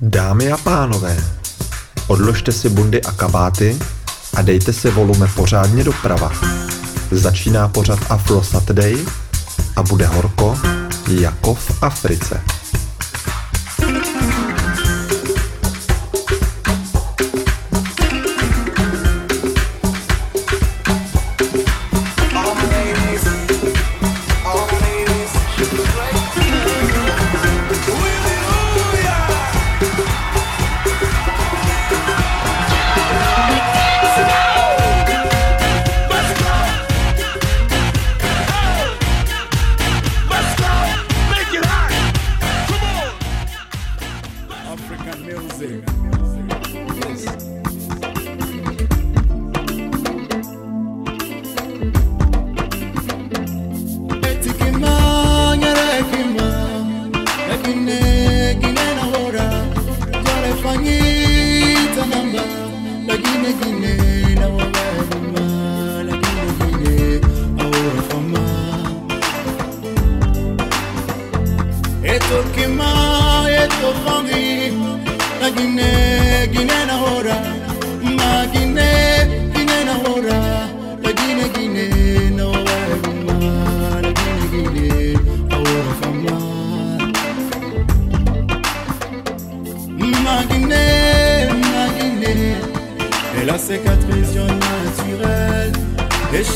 Dámy a pánové, odložte si bundy a kabáty a dejte si volume pořádně doprava. Začíná pořad Afro Saturday a bude horko jako v Africe.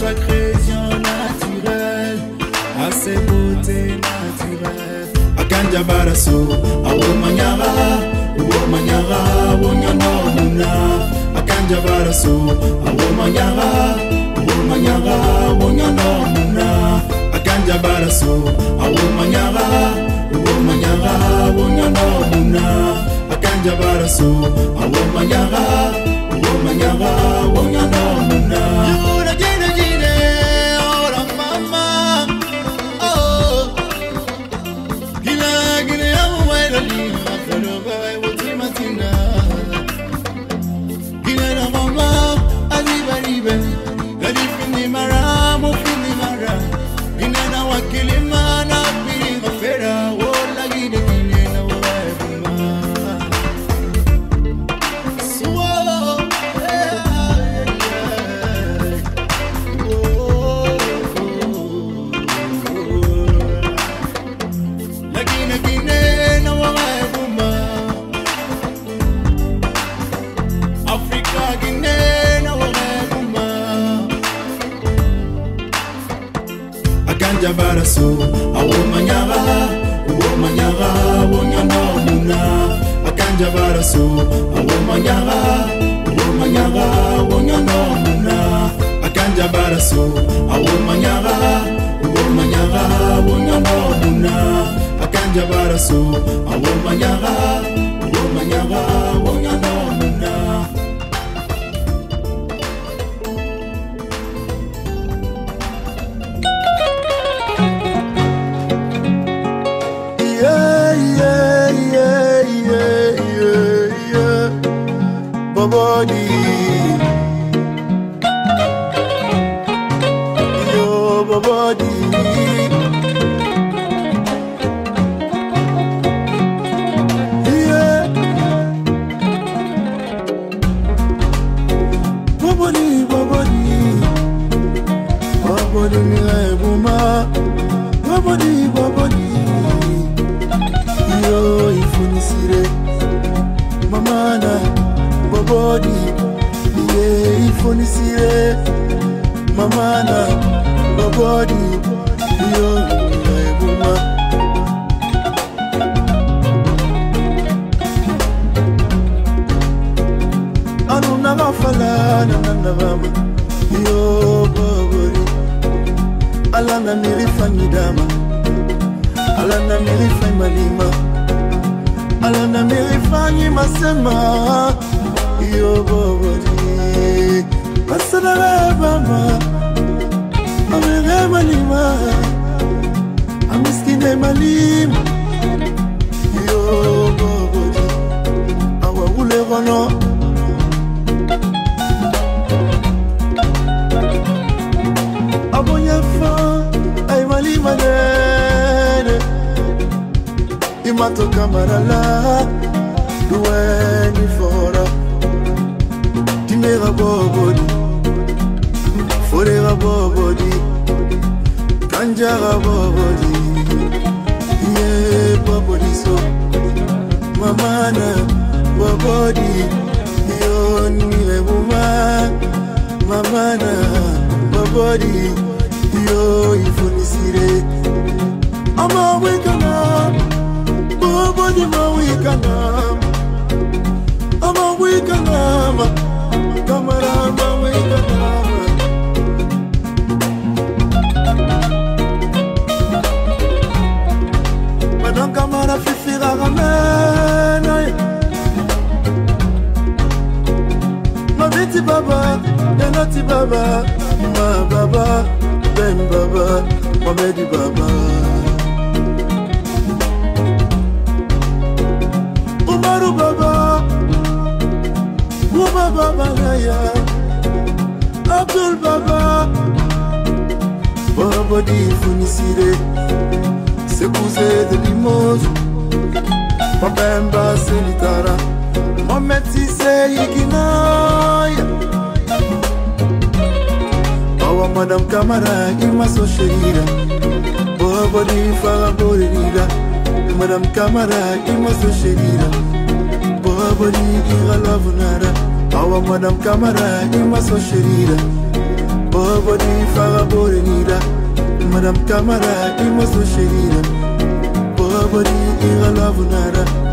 chaque région naturelle à ses beautés naturelles. Akanja baraso, awo manyara, awo manyara, awo nyanona. Akanja baraso, awo manyara, awo manyara, awo nyanona. Akanja baraso, awo manyara, awo manyara, awo nyanona. Akanja baraso, awo manyara, awo manyara, awo nyanona. Manja abraçou, a Omanyara matoka marala dueni fora. Dimega bobodi forega bobodi kanjaga bobodi. Ye bobodi so mamana bobodi. Yoniwe buma mamana bobodi. Yo ifunisire. Ama wekana nobody mawika ngama amawika ngama kamara mawika ngama madan kamara fifira gamena mabiti baba yanati baba ma baba ben baba mamedi baba. Umaru Baba Uma Baba Naya Abdul Baba Baba di Funisire Sekouze de Limoges Mapemba Selitara Mohamed Sise Yikinaya Bawa Madame Kamara Imaso Sherira Baba di Farabore Lida Madame Kamara Imaso Sherira Awa boni Awa madam kamara imaso sherira. sherida Awa boni Madam kamara imaso sherira. sherida Awa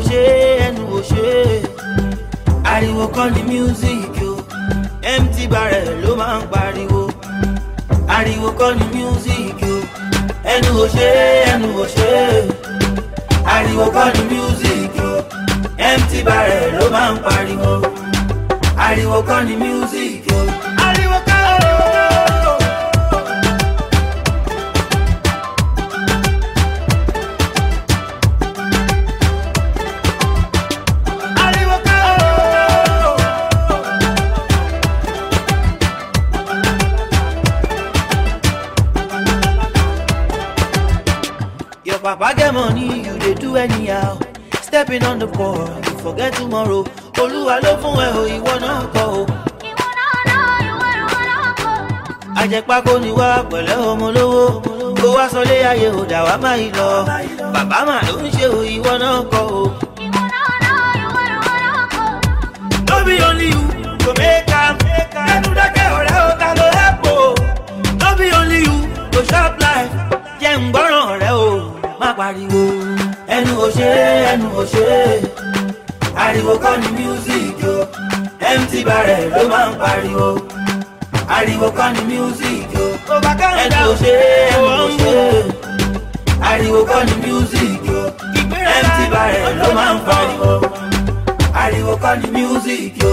òṣè ẹnu òṣè ariwo kọ́ ni music o. Mt barẹ̀ ló máa ń pariwo. Ariwo kọ́ ni music o. Ẹnu òṣè ẹnu òṣè ariwo kọ́ ni music o. Mt barẹ̀ ló máa ń pariwo. Ariwo kọ́ ni music. You anyhow. Stepping on the board, you forget tomorrow. Olúwa ló fún ẹ o, ìwọ náà kọ o. Àjẹpákó ni wá pẹ̀lẹ́ ọmọ lówó. Kó wá sọlé ayé ò dà wá máa yìí lọ. Bàbá mà ló ń ṣe o, ìwọ náà kọ o. No be only you go make am. Ẹnu dákẹ́ ọ̀rẹ́ o, ta ló help o? No be only you go chop life. Jẹ́ ń gbọ́ràn ọ̀rẹ́ o, má pariwo. Ò ṣe ẹnu ò ṣe. Ariwo kọ́ ni music o. MT Barrel ló máa ń pariwo. Ariwo kọ́ ni music o. Ẹnu ò ṣe ẹnu ò. Ariwo kọ́ ni music o. MT Barrel ló máa ń pariwo. Ariwo kọ́ ni music o.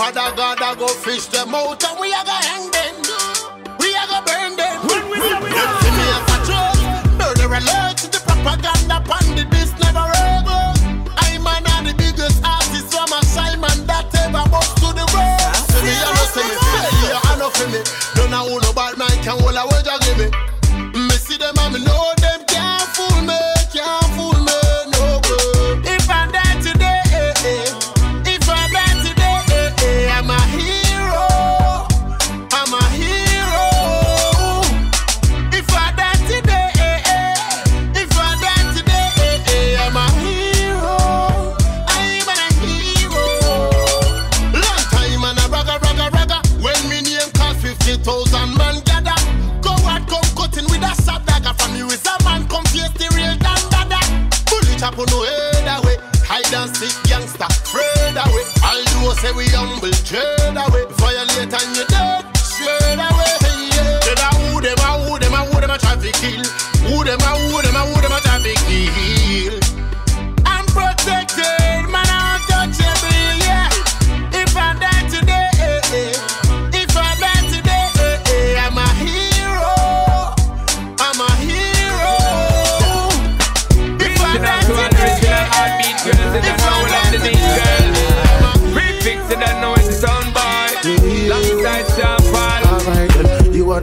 Father God, I go fish them out and we a go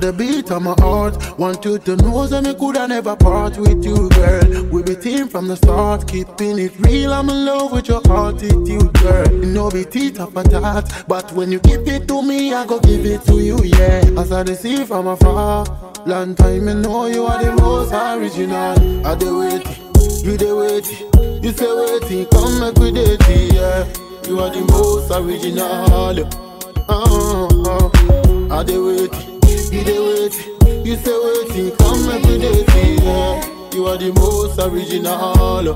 the beat of my heart. Want you to know that me coulda never part with you, girl. We be team from the start, keeping it real. I'm in love with your attitude, girl. You know be teeth of a tat, but when you give it to me, I go give it to you, yeah. As I see from afar, long time me know you are the most original. I dey wait, you dey wait, you say waiting, come make we date, yeah. You are the most original. Uh, uh, I dey wait, you dey wait, you say waiting, come every day, yeah. You are the most original.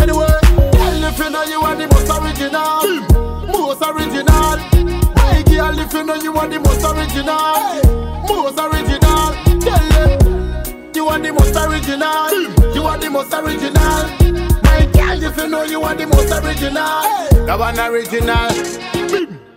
Anyway, girl, if you know you are the most original, most original. Hey, girl, if you know you are the most original, most original. are the most original. You are the most original. My girl, if you know you are the most original. You one original.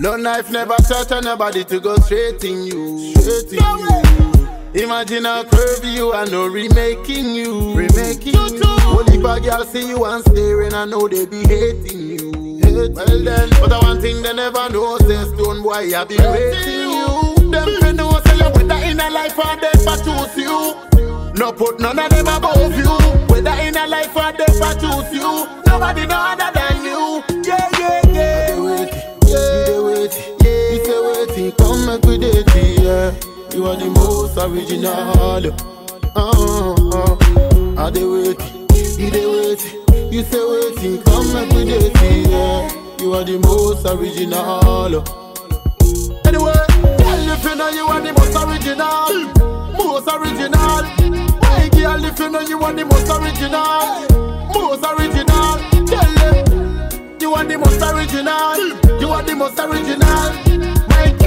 No knife never touch nobody to go straight in you. Straight in you. Imagine how curvy you are, no remaking you. Remaking you. Only bad girl see you and staring, I know they be hating you. Well then, but the one thing they never know, say Stonebwoy, I be waiting you. Them can know say you with that in a life or they for choose you. No put none of them above you. Whether in a life or they for choose you. Nobody know other than you. Yeah, yeah, yeah. Yeah. You wait, yeah. You say waiting, come make we date, yeah. You are the most original. Uh, uh, I dey wait, you dey wait. You say waiting, come make we date, yeah. You are the most original. Anyway, girl, if you know you are the most original, most original. My girl, if you know you are the most original, most original. Tell them you are the most original. You are the most original.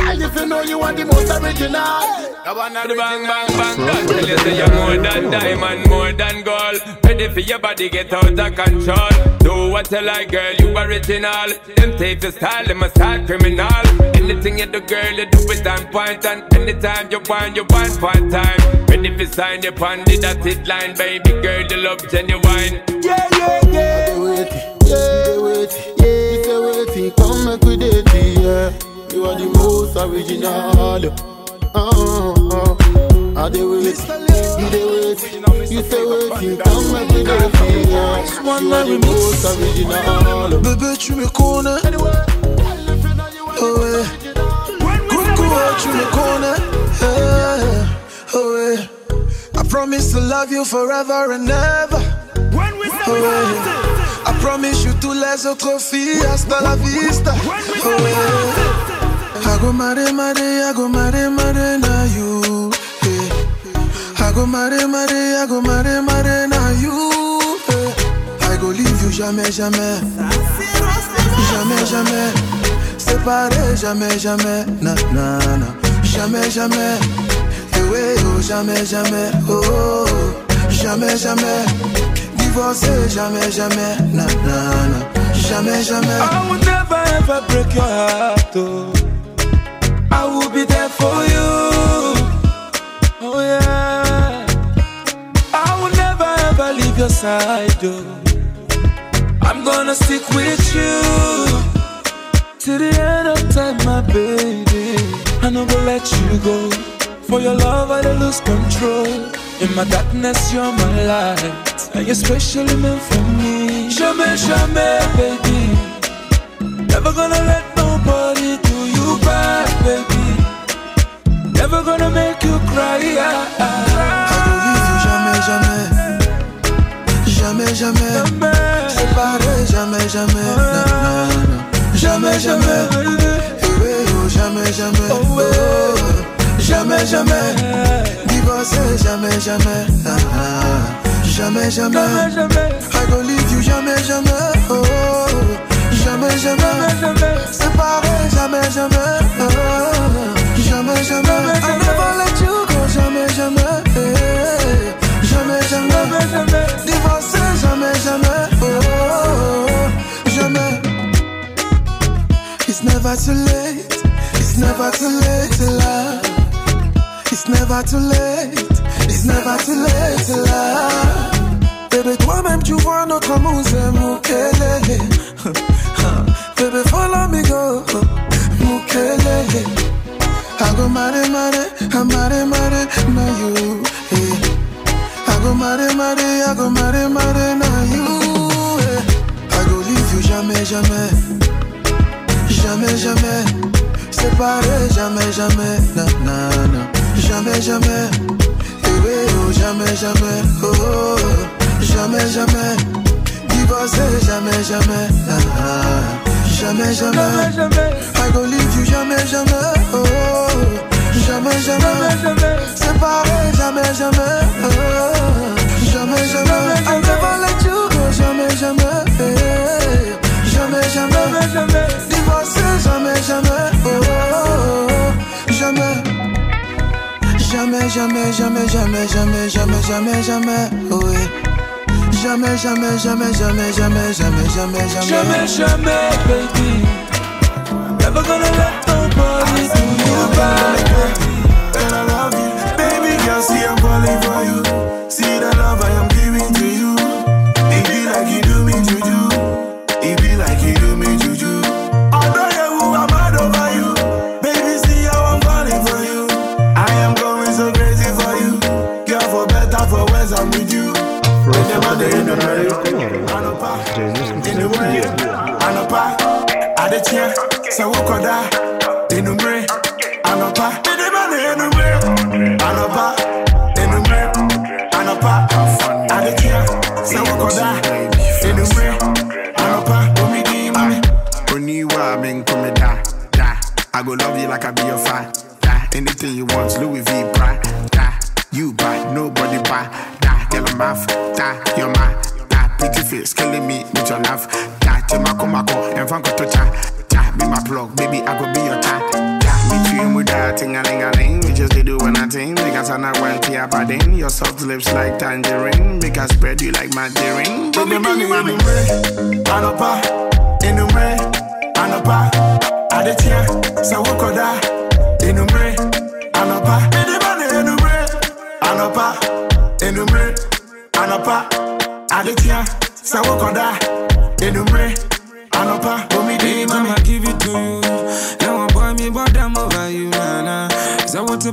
My girl, if you know you are the most original. I wanna The bang bang bang that tell you say you're more than diamond, more than gold. Ready for your body get out of control. Do what you like, girl, you original. Them take the style, them a style criminal. Anything you do, girl, you do it on point and anytime you want, you want one time. Ready for sign your on the dotted line, baby girl, you love genuine. Yeah, yeah, yeah. They waiting, yeah, they waiting, yeah. You say waiting, come make we date, yeah. You are the most original. Uh, uh, uh. I dey wait, you dey wait. You say waiting, come make we date, yeah. You are the most original. Bébé, tu me connais. Oh ouais. Coucou, tu me connais. Yeah. Oh ouais. I promise to love you forever and ever. Oh ouais. I promise you to les autres filles hasta la vista. Oh ouais. I go marry, marry, I go marry, marry now you. Yeah. I go marry, marry, I go marry, marry now you. Yeah. I go leave you jamais, jamais. Jamais, jamais. Séparé, jamais, jamais. Na, na, na. Jamais, jamais. Eh ouais, oh, jamais, jamais. Oh, oh, jamais, jamais. Divorcé, jamais, jamais. Na, na, na. Jamais, jamais. I will never ever break your heart, oh. Be there for you. Oh yeah. I will never ever leave your side, oh. I'm gonna stick with you till the end of time, my baby. I go let you go. For your love, I lose control. In my darkness, you're my light, and you're specially meant for me. Jamais, jamais, baby. Never gonna let nobody do you bad, baby. Never gonna make you cry. jamais, jamais. Jamais, jamais. ah. Séparé, jamais, jamais. Na, na, na. Jamais, jamais. Eh oh, jamais, jamais. Oh, jamais, jamais. Divorcé, jamais, jamais. Jamais, jamais. Jamais, jamais. I go leave you jamais, jamais. Oh, jamais, jamais. Séparé, jamais, jamais. Jamais, jamais. I never let you go, jamais, jamais. Eh, Jamais, jamais. Divorcé, jamais, jamais. Oh, jamais. It's never too late. It's never too late to love. It's never too late. It's never too late to love. Bébé, toi-même, tu vois notre amour, c'est Mukele. Bébé, follow me, go. Mukele. I go marry, marry, I marry, marry, now you. Hey. I go marry, marry, I go marry, marry, now you. Hey. I go leave you jamais, jamais. Jamais, jamais. Séparé, jamais, jamais. Na, na, na. Jamais, jamais. Oui, oh, jamais, jamais. Oh, oh, oh. jamais, jamais. Divorcé, jamais, jamais. Ah, ah. Jamais, jamais. I go leave you jamais, jamais. Oh, oh, oh. jamais, jamais. Séparé, jamais, jamais. Oh, oh, oh. jamais, jamais. I never let you go, jamais, jamais. Eh, Jamais, jamais. Divorcé, jamais, jamais. Oh, oh, oh. jamais. Jamais, Jamais, jamais, jamais, jamais, jamais, jamais, jamais, jamais, oui. Jamais, jamais, jamais, jamais, jamais, jamais, jamais, jamais. Jamais, jamais, baby. Never gonna let nobody do you bad. And I love you. Baby girl, see I'm falling for you. See Flow Never Saturday day in na the Radio night. Konoru. Anopa. Zřejmě In the jsme way, Anopa, Adechia, Sawokoda, Enumre, Anopa, Midimane Enumre, Anopa, Enumre, Anopa, Adechia, Sawokoda, Enumre, Anopa, Omidi Mami. Oniwa men come da da. I go love you like I be your father. Anything you want, Louis V. Prada. You buy, nobody buy. I'm off. Da, you're my. Pretty face, killing me with your laugh. Da, tema come go, and go to cha. Da, be my plug, baby I go be your ta. Da, me dream with that ting a ling a ling. We just did do one a thing. Because I not want to padding. Your soft lips like tangerine. Make I spread you like margarine. Baby, Midimane mommy, Enumre, Anopa, Enumre, Anopa, Adechia, Sawokoda, Enumre, Anopa, Enumre, Anopa, Anopa, Adechia, Sawokoda, Enumre, Anopa, Omidi give it to you, now boy me but I'm over you, nana. Is that what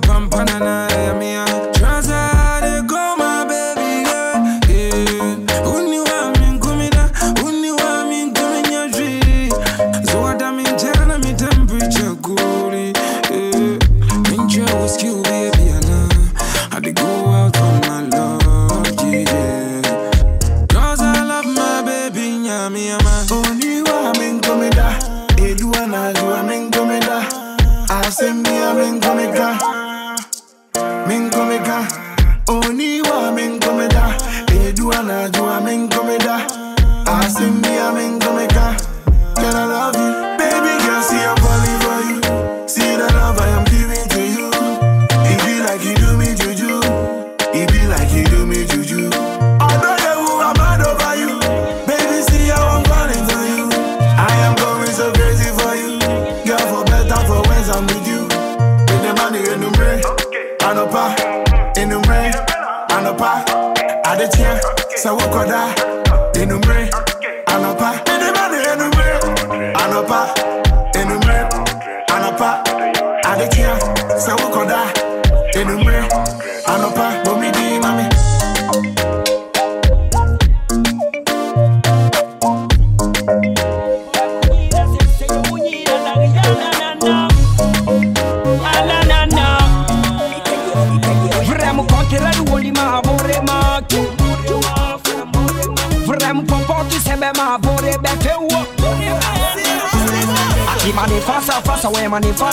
Asembi amenkomeka, menkomeka. Oniwa amenkomeda, Edua na ju amenkomeda, Asembi Adechia, Sawokoda, in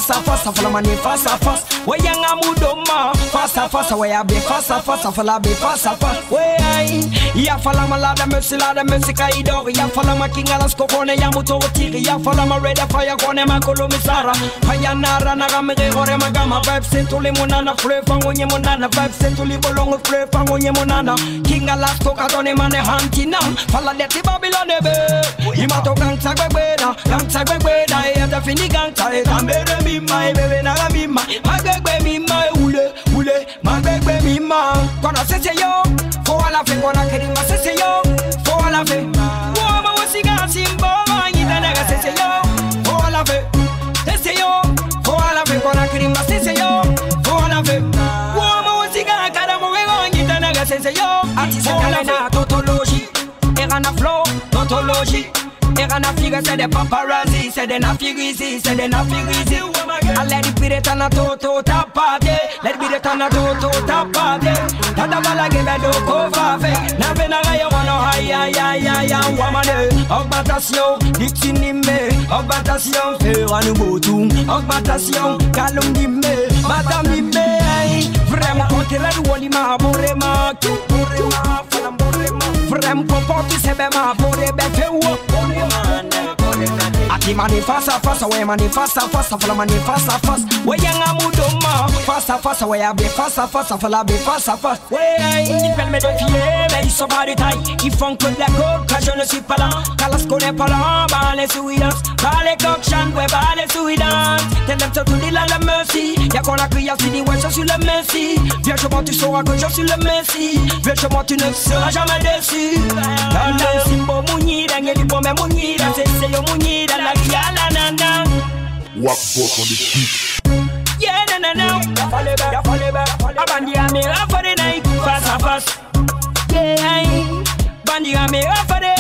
à face, ouais mani face à face, fala mani face à à face, ouais abe face à face, fala be à face. Ouais ai, ya fala malada mercy lada mercy kaidori, ya fala makinga las kokone ya muto tiri, ya fala ma red fire kone makolo misara. Haya nara naga mege gore magama vibe sentuli munana fleur fango nye munana vibe sentuli bolongo fleur fango nye munana. Kinga las koka done mane hantina, fala leti Babylon ebe. Imato gangsta gbegbeda, gangsta gbegbeda, e te fini gangsta e tambere mi ma e bebe naga mi ma, magbegbe mi ma e ule ule, magbegbe mi ma. Kona sese yo, fo ala fe kona keri ma sese yo, fo ala fe. Wo ma wasiga simbo ma nyita naga sese yo, fo ala fe. Sese yo, fo ala fe kona keri ma sese yo, fo ala fe. Wo ma wasiga kada mo wego nyita naga sese yo, fo ala fe. Tautologie, erana flow, tautologie. Erana figure c'est des paparazzi, c'est des nafigisi, c'est des nafigisi. I let it be the tana toto tapate, let it be the tana toto tapate. Tata bala give me do ko fafe, na vena ga yo wano hay ay ay ay ay wamane. Augmentation, dixi nimbe, augmentation, nouveau tour. Augmentation, calum nimbe, madame nimbe, ay. Eh. Vraiment contre la woli ma bore ma, bore ma, fala bore ma. Vraiment comporte se be ma bore be fe wo. Si mani fasa fasa we mani fasa fasa fala mani fasa fasa We yanga mudoma Fasa fasa we abe fasa fasa fala be fasa fasa We il permet de filer mais ils sont pas de taille Ils font la coke quand je ne suis pas là Quand la. N'est pas là Bah les souillas Bah les cochons ouais bah les to do the la mercy. Y'a qu'on a crié Sydney ouais je suis le messi Viens chez tu sauras que je suis le messi Viens chez tu ne seras jamais déçu Kanda simbo munyira ngeli pombe munyira Sese yo la kiala nana Wap work on the beat. Yeah, no, no, no. Ya fale be, ya fale be. A bandi a me up for the night, fast fast. Yeah, bandi a me up for the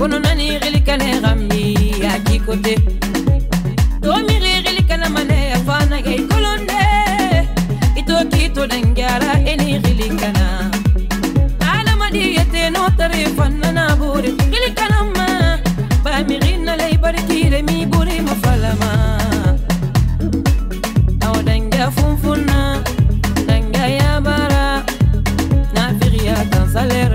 kono nani gili kane gami ya kikote to mi gili kana mane afana ge kolonde. Ito kito dengara eni gili na. ala madi yete no tare fanna na bure. Gili na ma ba mi ginna lay barki le mi bure mafalama aw denga funfuna, denga ya bara. Na firiya kan salera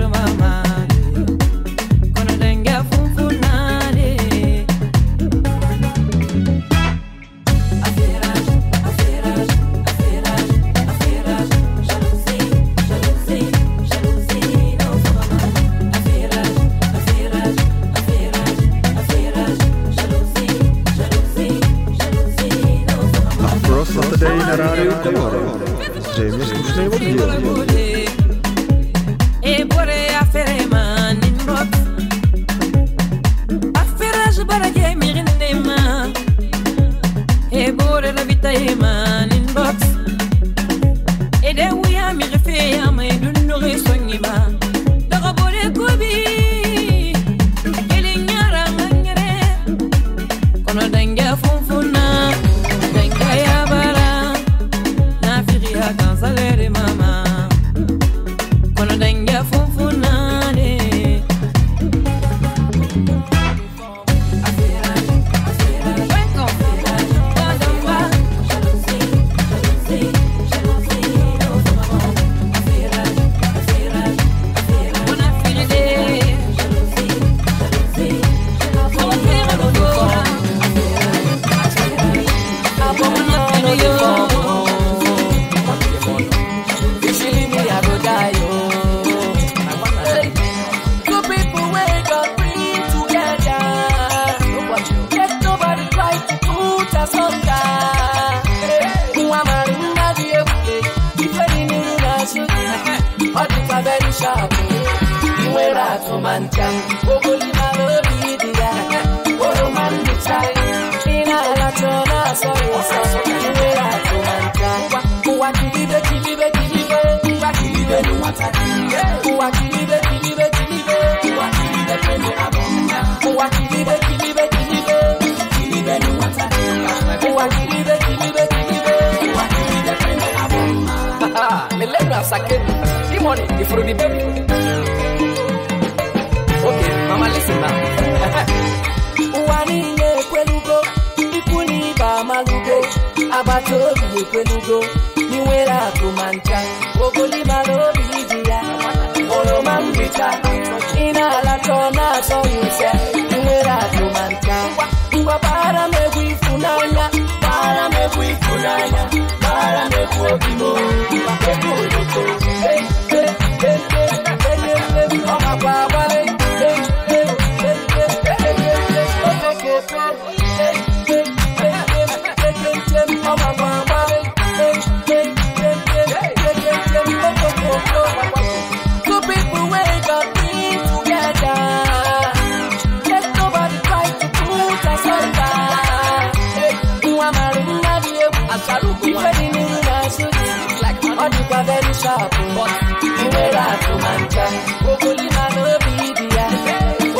pipo very sharp but you wey rat o man ja okolina no be ibiya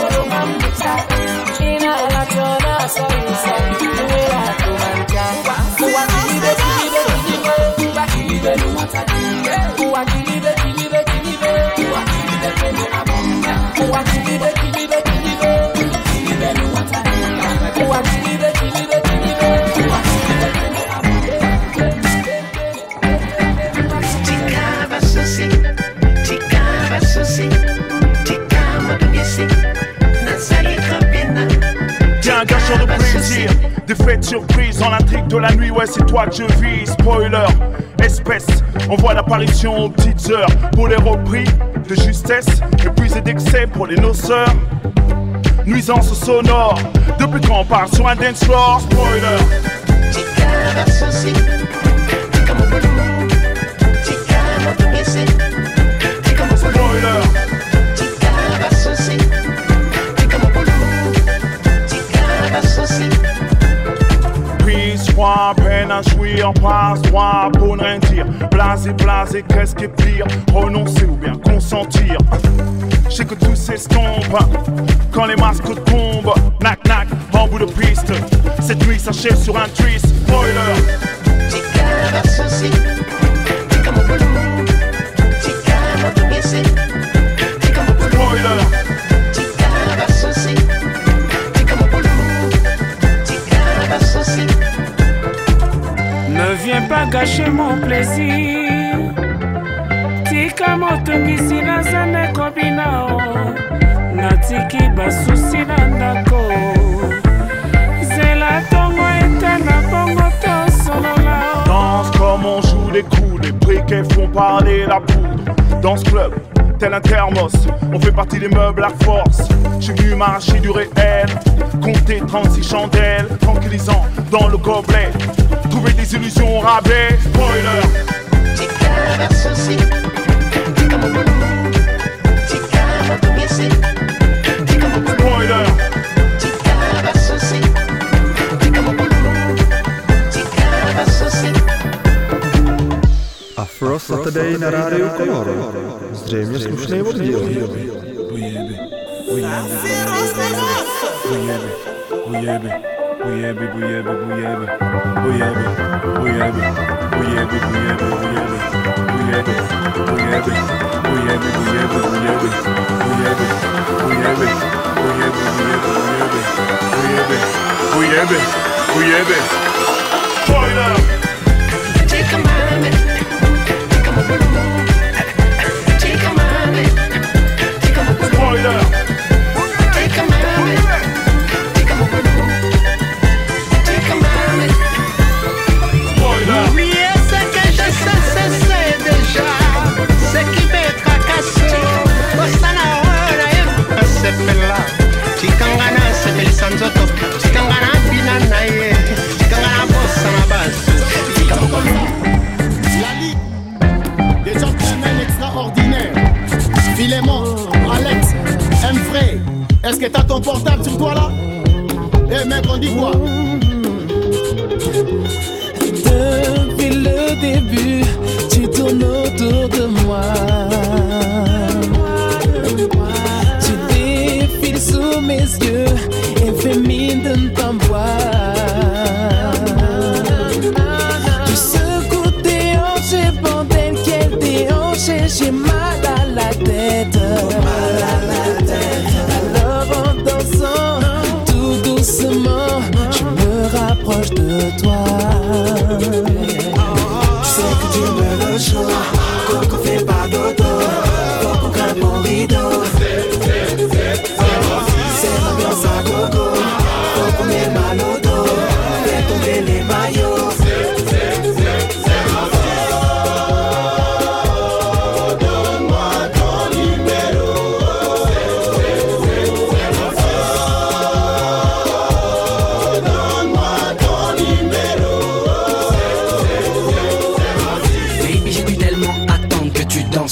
oro ma n buta ina alajo you wey rat o man ja uwa kiribe kiribe kiribe uwa kiribe. Fêtes surprises dans l'intrigue de la nuit, ouais c'est toi que je vis, spoiler, espèce, on voit l'apparition aux petites heures, pour les repris de justesse, épuisés d'excès pour les noceurs, nuisance sonore, depuis quand on parle sur un dance floor, spoiler, peine à jouir, passe droit pour ne rien dire. Blasé, blasé, qu'est-ce qui est pire? Renoncer ou bien consentir Je sais que tout s'estompe quand les masques tombent. Nac, nac, en bout de piste. branché sur un twist. Spoiler. Pas gâcher mon plaisir tika motungisi naza nekobi nao natiki basusi na ndako zela ntongo ete na bongo tosolola Danse comme on joue les coups, les briquets font parler la poudre. Dans ce club, tel un thermos, on fait partie des meubles à force. J'ai venu m'arracher du réel, compter 36 chandelles, tranquillisant dans le gobelet. Trouver des illusions au rabais. Afro Saturday na rádiu Color. Zřejmě slušný oddíl. Ujebe, ujebe. Booyabby, booyabby, booyabby. Booyabby, booyabby. Booyabby, booyabby, booyabby. Booyabby, booyabby. Booyabby, booyabby, booyabby. Booyabby, booyabby. Booyabby, booyabby, booyabby. Booyabby, booyabby, booyabby. Mal au dos, fais tomber les maillots.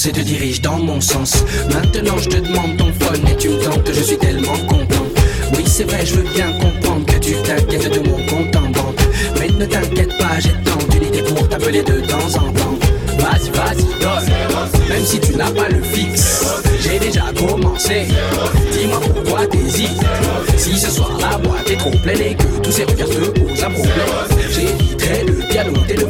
Et te diriges dans mon sens. Maintenant, je te demande ton phone et tu me tentes, je suis tellement content. Oui, c'est vrai, je veux bien comprendre si tu n'as pas le fixe, j'ai déjà commencé. Dis-moi pourquoi t'hésites. Si ce soir la boîte est trop pleine et que tous ces regards te posent un problème, j'éviterai le piano, tout le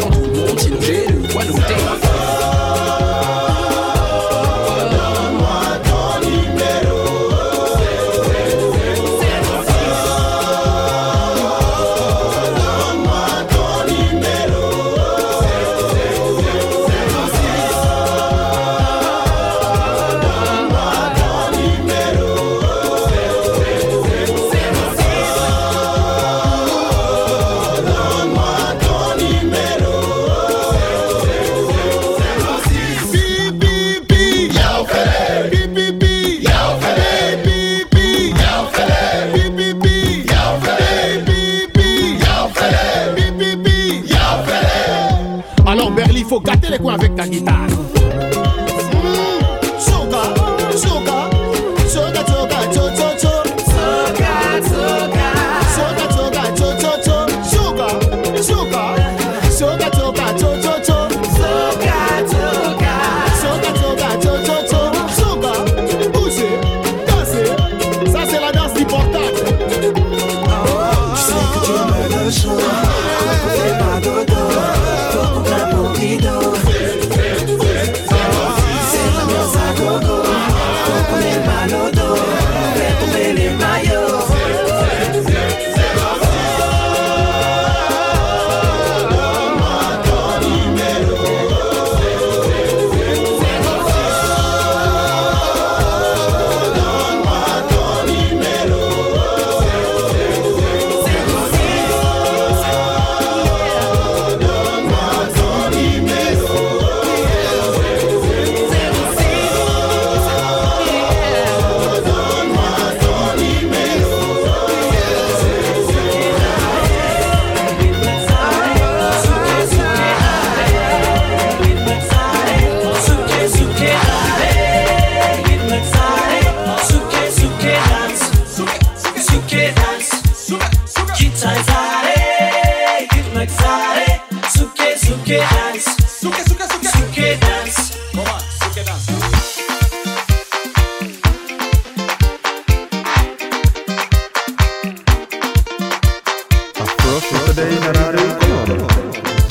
dei denaro in colonna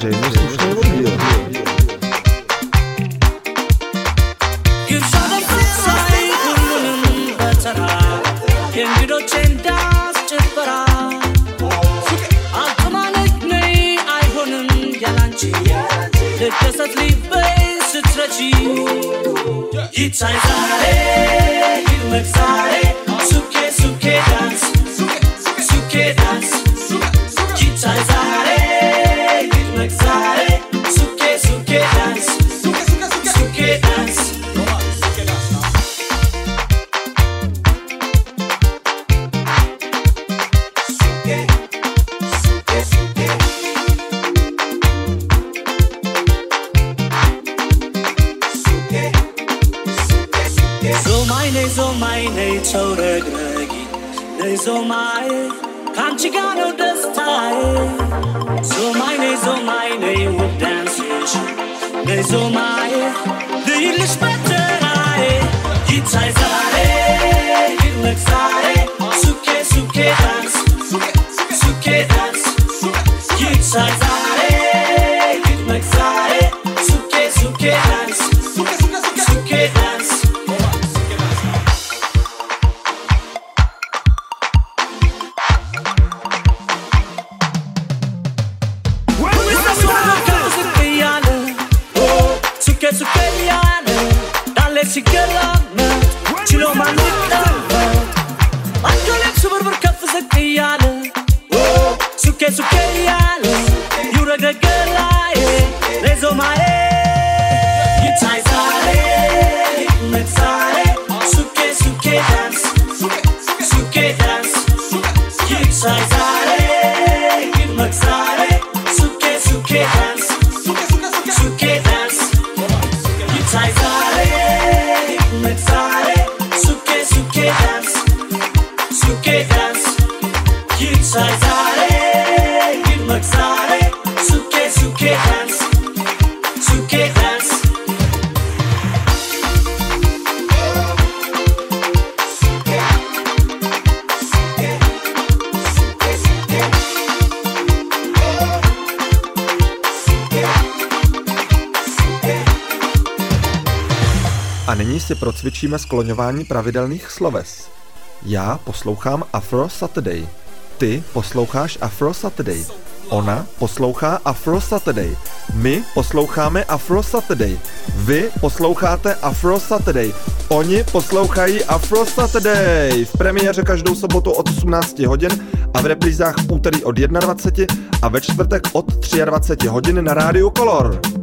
James Mustafa diyor Kendi oçenda çıkara Altıma yalancı Tıkkasat libe sütraci Git procvičíme skloňování pravidelných sloves. Já poslouchám Afro Saturday. Ty posloucháš Afro Saturday. Ona poslouchá Afro Saturday. My posloucháme Afro Saturday. Vy posloucháte Afro Saturday. Oni poslouchají Afro Saturday. V premiéře každou sobotu od 18 hodin a v reprízách v úterý od 21 a ve čtvrtek od 23 hodin na rádiu Color.